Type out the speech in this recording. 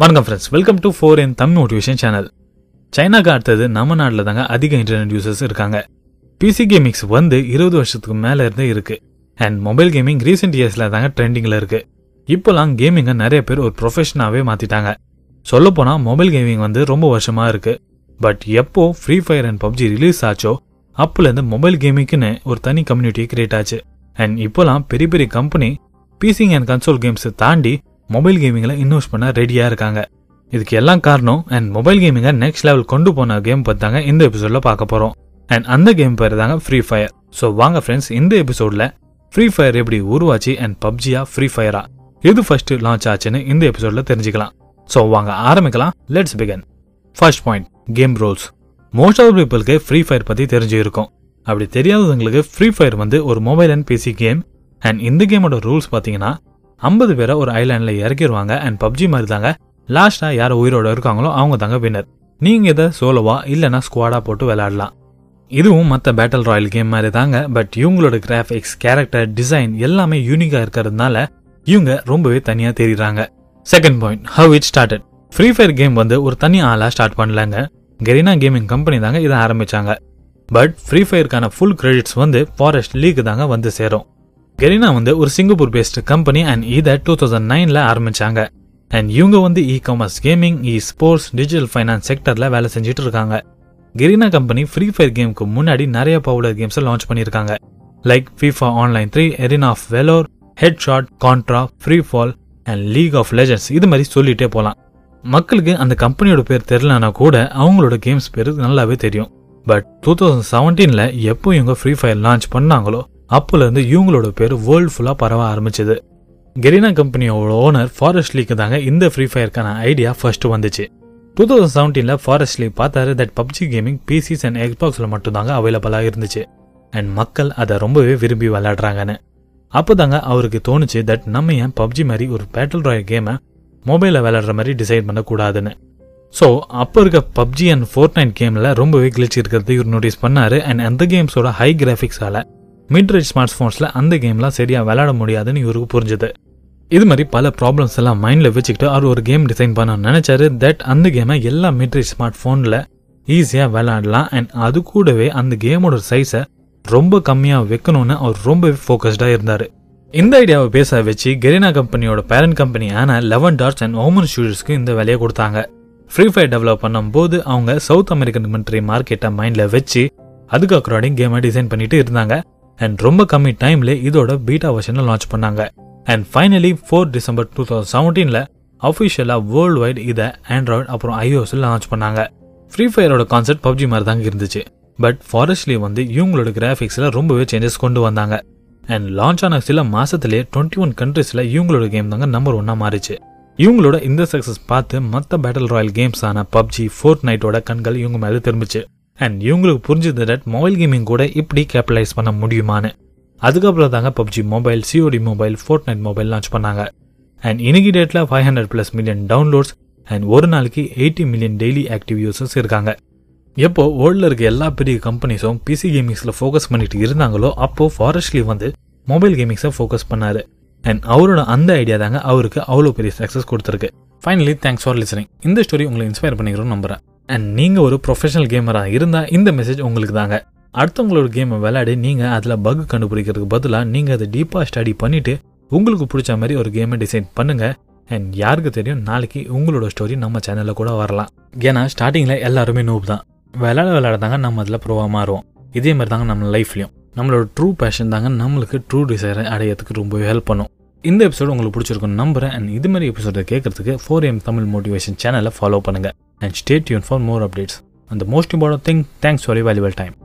வணக்கம் friends welcome to four in Tamil motivation channel சைனாக்கு அடுத்தது நம்ம நாட்டில் தாங்க அதிக இன்டர்நெட் யூசர்ஸ் இருக்காங்க. பிசி கேமிங்ஸ் வந்து இருபது வருஷத்துக்கு மேலே இருந்தே இருக்கு. அண்ட் மொபைல் கேமிங் ரீசெண்ட் இயர்ஸில் தாங்க ட்ரெண்டிங்கில் இருக்கு. இப்போலாம் கேமிங்கை நிறைய பேர் ஒரு ப்ரொஃபஷனாகவே மாற்றிட்டாங்க சொல்லப்போனால் மொபைல் கேமிங் வந்து ரொம்ப வருஷமாக இருக்கு. பட் எப்போ free fire and PUBG release ஆச்சோ அப்போலேருந்து மொபைல் கேமிங்க்குன்னு ஒரு தனி கம்யூனிட்டி கிரியேட் ஆச்சு. அண்ட் இப்போலாம் பெரிய பெரிய கம்பெனி பிசிங் அண்ட் கன்சோல் கேம்ஸை தாண்டி மொபைல் கேமிங்கில் இன்வெஸ்ட் பண்ண ரெடியாக இருக்காங்க. இதுக்கு எல்லாம் காரணம் அண்ட் மொபைல் கேமிங்கை நெக்ஸ்ட் லெவல் கொண்டு போன கேம் பற்றி தாங்க இந்த எபிசோடில் பார்க்க போகிறோம் அண்ட் அந்த கேம் பேர் தாங்க ஃப்ரீ ஃபயர் ஸோ வாங்க ஃப்ரெண்ட்ஸ் இந்த எபிசோடில் ஃப்ரீ ஃபயர் எப்படி உருவாச்சு அண்ட் பப்ஜியா ஃப்ரீ ஃபயரா எது ஃபர்ஸ்ட் லான்ச் ஆச்சுன்னு இந்த எபிசோடில் தெரிஞ்சுக்கலாம். ஸோ வாங்க ஆரம்பிக்கலாம். Let's begin first point game rules most of பீப்புளுக்கு ஃப்ரீ ஃபயர் பற்றி தெரிஞ்சு இருக்கும் அப்படி தெரியாதவங்களுக்கு ஃப்ரீ ஃபயர் வந்து ஒரு mobile and PC game and இந்த கேமோட ரூல்ஸ் பார்த்தீங்கன்னா ஐம்பது பேரை ஒரு ஐலாண்டில் இறக்கிடுவாங்க அண்ட் பப்ஜி மாதிரி தாங்க லாஸ்ட்டாக யார் உயிரோட இருக்காங்களோ அவங்க தாங்க வின்னர் நீங்கள் இதை சோலோவா இல்லைனா ஸ்குவாடாக போட்டு விளையாடலாம். இதுவும் மற்ற பேட்டில் ராயல் கேம் மாதிரி தாங்க பட் இவங்களோட கிராஃபிக்ஸ் கேரக்டர் டிசைன் எல்லாமே யூனிக்காக இருக்கிறதுனால இவங்க ரொம்பவே தனியாக தெரியுறாங்க second point how it started free fire game வந்து ஒரு தனி ஆளாக ஸ்டார்ட் பண்ணலாங்க. கெரினா கேமிங் கம்பெனி தாங்க இதை ஆரம்பிச்சாங்க. பட் ஃப்ரீ ஃபயருக்கான ஃபுல் கிரெடிட்ஸ் வந்து ஃபாரஸ்ட் லீக்கு தாங்க வந்து சேரும். கெரினா வந்து ஒரு சிங்கப்பூர் பேஸ்ட் கம்பெனி அண்ட் இதை டூ தௌசண்ட் நைனில் ஆரம்பித்தாங்க அண்ட் இவங்க வந்து e commerce gaming e sports digital finance செக்டரில் வேலை செஞ்சுட்டு இருக்காங்க. கெரினா கம்பெனி ஃப்ரீ ஃபயர் கேமுக்கு முன்னாடி நிறைய பாப்புலர் கேம்ஸை லான்ச் பண்ணியிருக்காங்க. Like FIFA online three arena of valor head shot contra free fall and league of legends இது மாதிரி சொல்லிட்டே போகலாம் மக்களுக்கு அந்த கம்பெனியோட பேர் தெரிலனா கூட அவங்களோட கேம்ஸ் பேர் நல்லாவே தெரியும். பட் டூ தௌசண்ட் செவன்டீனில் எப்போ இவங்க ஃப்ரீ ஃபயர் லான்ச் பண்ணாங்களோ அப்போலேருந்து இவங்களோட பேர் வேர்ல்டு ஃபுல்லாக பரவ ஆரம்பிச்சது. கெரினா கம்பெனியோட ஓனர் ஃபாரஸ்ட் லீக்கு தாங்க இந்த ஃப்ரீ ஃபயருக்கான ஐடியா ஃபர்ஸ்ட் வந்துச்சு. டூ தௌசண்ட் செவன்டீனில் ஃபாரஸ்ட் லீக் பார்த்தாரு that PUBG gaming PCs and எக்ஸ்பாக்ஸில் மட்டும்தாங்க அவைலபிளாக இருந்துச்சு. அண்ட் மக்கள் அதை ரொம்பவே விரும்பி விளையாடுறாங்கன்னு. அப்போதாங்க அவருக்கு தோணுச்சு தட் நம்ம ஏன் பப்ஜி மாதிரி ஒரு பேட்டில் ராயல் கேமை மொபைலில் விளையாடுற மாதிரி டிசைட் பண்ணக்கூடாதுன்னு. ஸோ அப்போ இருக்க பப்ஜி அண்ட் ஃபோர்ட் நைன் கேமில் ரொம்பவே கிழிச்சு இருக்கிறது இவர் நோட்டீஸ் பண்ணாரு. அண்ட் அந்த கேம்ஸோட ஹை கிராஃபிக்ஸால் மிட் ஸ்மார்ட் ஃபோன்ஸில் அந்த கேம்லாம் சரியாக விளையாட முடியாதுன்னு இவருக்கு புரிஞ்சுது. இது மாதிரி பல ப்ராப்ளம்ஸ் எல்லாம் மைண்டில் வச்சுக்கிட்டு அவர் ஒரு கேம் டிசைன் பண்ண நினைச்சாரு. தட் அந்த கேமை எல்லா மிட்ரேஜ் ஸ்மார்ட் ஃபோனில் ஈஸியாக விளையாடலாம். அண்ட் அது கூடவே அந்த கேமோட சைஸை ரொம்ப கம்மியாக வைக்கணும்னு அவர் ரொம்பவே ஃபோக்கஸ்டாக இருந்தார். இந்த ஐடியாவை பேச வச்சு கெரினா கம்பெனியோட பேரண்ட் கம்பெனியான லெவன் டாட்ஸ் அண்ட் ஓமன் ஸ்டூடியோஸ்க்கு இந்த வேலையை கொடுத்தாங்க. ஃப்ரீ ஃபயர் டெவலப் பண்ணும்போது அவங்க சவுத் அமெரிக்கன் கண்ட்ரி மார்க்கெட்டை மைண்டில் வச்சு அதுக்கு அக்ராடிங் கேமை டிசைன் பண்ணிட்டு இருந்தாங்க. அண்ட் ரொம்ப கம்மி டைம்ல இதோட பீட்டா வெர்ஷனை லான்ச் பண்ணாங்க. And finally four December two thousand செவன்டீனில் அஃபிஷியலாக வேர்ல்டு வைட் இதை ஆண்ட்ராய்டு அப்புறம் ஐஓஎஸ்ல லான்ச் பண்ணாங்க. ஃப்ரீ ஃபயரோட கான்செப்ட் பப்ஜி மாதிரி தாங்க இருந்துச்சு. பட் ஃபாரஸ்ட்லி வந்து இவங்களோட கிராஃபிக்ஸில் ரொம்பவே சேஞ்சஸ் கொண்டு வந்தாங்க. அண்ட் லான்ச் ஆன சில மாசத்திலேயே டுவெண்ட்டி ஒன் கண்ட்ரீஸில் இவங்களோட கேம் தாங்க நம்பர் ஒன்னா மாறிச்சு. இவங்களோட இந்த சக்ஸஸ் பார்த்து மற்ற பேட்டில் ராயல் கேம்ஸான பப்ஜி ஃபோர்ட் நைட்டோட கண்கள் இவங்க மேலே திரும்பிச்சு. அண்ட் இவங்களுக்கு புரிஞ்சது தட் மொபைல் கேமிங் கூட இப்படி கேபிட்டலைஸ் பண்ண முடியுமான்னு. அதுக்கப்புறம் தாங்க PUBG mobile COD mobile Fortnite mobile launch பண்ணாங்க. அண்ட் இன்னைக்கு டேட்டில் five hundred plus million downloads and ஒரு நாளைக்கு eighty million daily active users இருக்காங்க. எப்போ வேர்ல்டில் இருக்க எல்லா பெரிய கம்பெனிஸும் பிசி கேமிங்ஸில் ஃபோக்கஸ் பண்ணிட்டு இருந்தாங்களோ அப்போ ஃபாரஸ்ட்லி வந்து மொபைல் கேமிங்ஸை ஃபோக்கஸ் பண்ணாரு. அண்ட் அவரோட அந்த ஐடியா தாங்க அவருக்கு அவ்வளோ பெரிய சக்ஸஸ் கொடுத்துருக்கு. ஃபைனலி தேங்க்ஸ் ஃபார் லிசனிங் இந்த ஸ்டோரி உங்களை இன்ஸ்பயர் பண்ணிக்கிறோம் நம்புறேன். அண்ட் நீங்கள் ஒரு ப்ரொஃபஷனல் கேமராக இருந்தால் இந்த மெசேஜ் உங்களுக்கு தாங்க. அடுத்தவங்களோட கேமை விளையாடி நீங்கள் அதில் பக் கண்டுபிடிக்கிறதுக்கு பதிலாக நீங்கள் அதை டீப்பாக ஸ்டடி பண்ணிவிட்டு உங்களுக்கு பிடிச்ச மாதிரி ஒரு கேமை டிசைன் பண்ணுங்கள் அண்ட் யாருக்கு தெரியும் நாளைக்கு உங்களோட ஸ்டோரி நம்ம சேனலில் கூட வரலாம். ஏன்னா ஸ்டார்டிங்கில் எல்லாருமே நூப் தான். விளையாட விளையாட தாங்க நம்ம அதில் ப்ரோவாக மாறுவோம். இதே மாதிரி தாங்க நம்ம லைஃப்லையும் நம்மளோட ட்ரூ பேஷன் தாங்க நம்மளுக்கு ட்ரூ டிசைரை அடையிறதுக்கு ரொம்பவே ஹெல்ப் பண்ணும். இந்த எபிசோடு உங்களுக்கு பிடிச்சிருக்கும் நம்புறேன். அண்ட் இது மாதிரி எபிசோட கேட்குறதுக்கு ஃபோர் எம் தமிழ் மோட்டிவேஷன் சேனலை ஃபாலோ பண்ணுங்கள் and stay tuned for more updates. And the most important thing, thanks for your valuable time.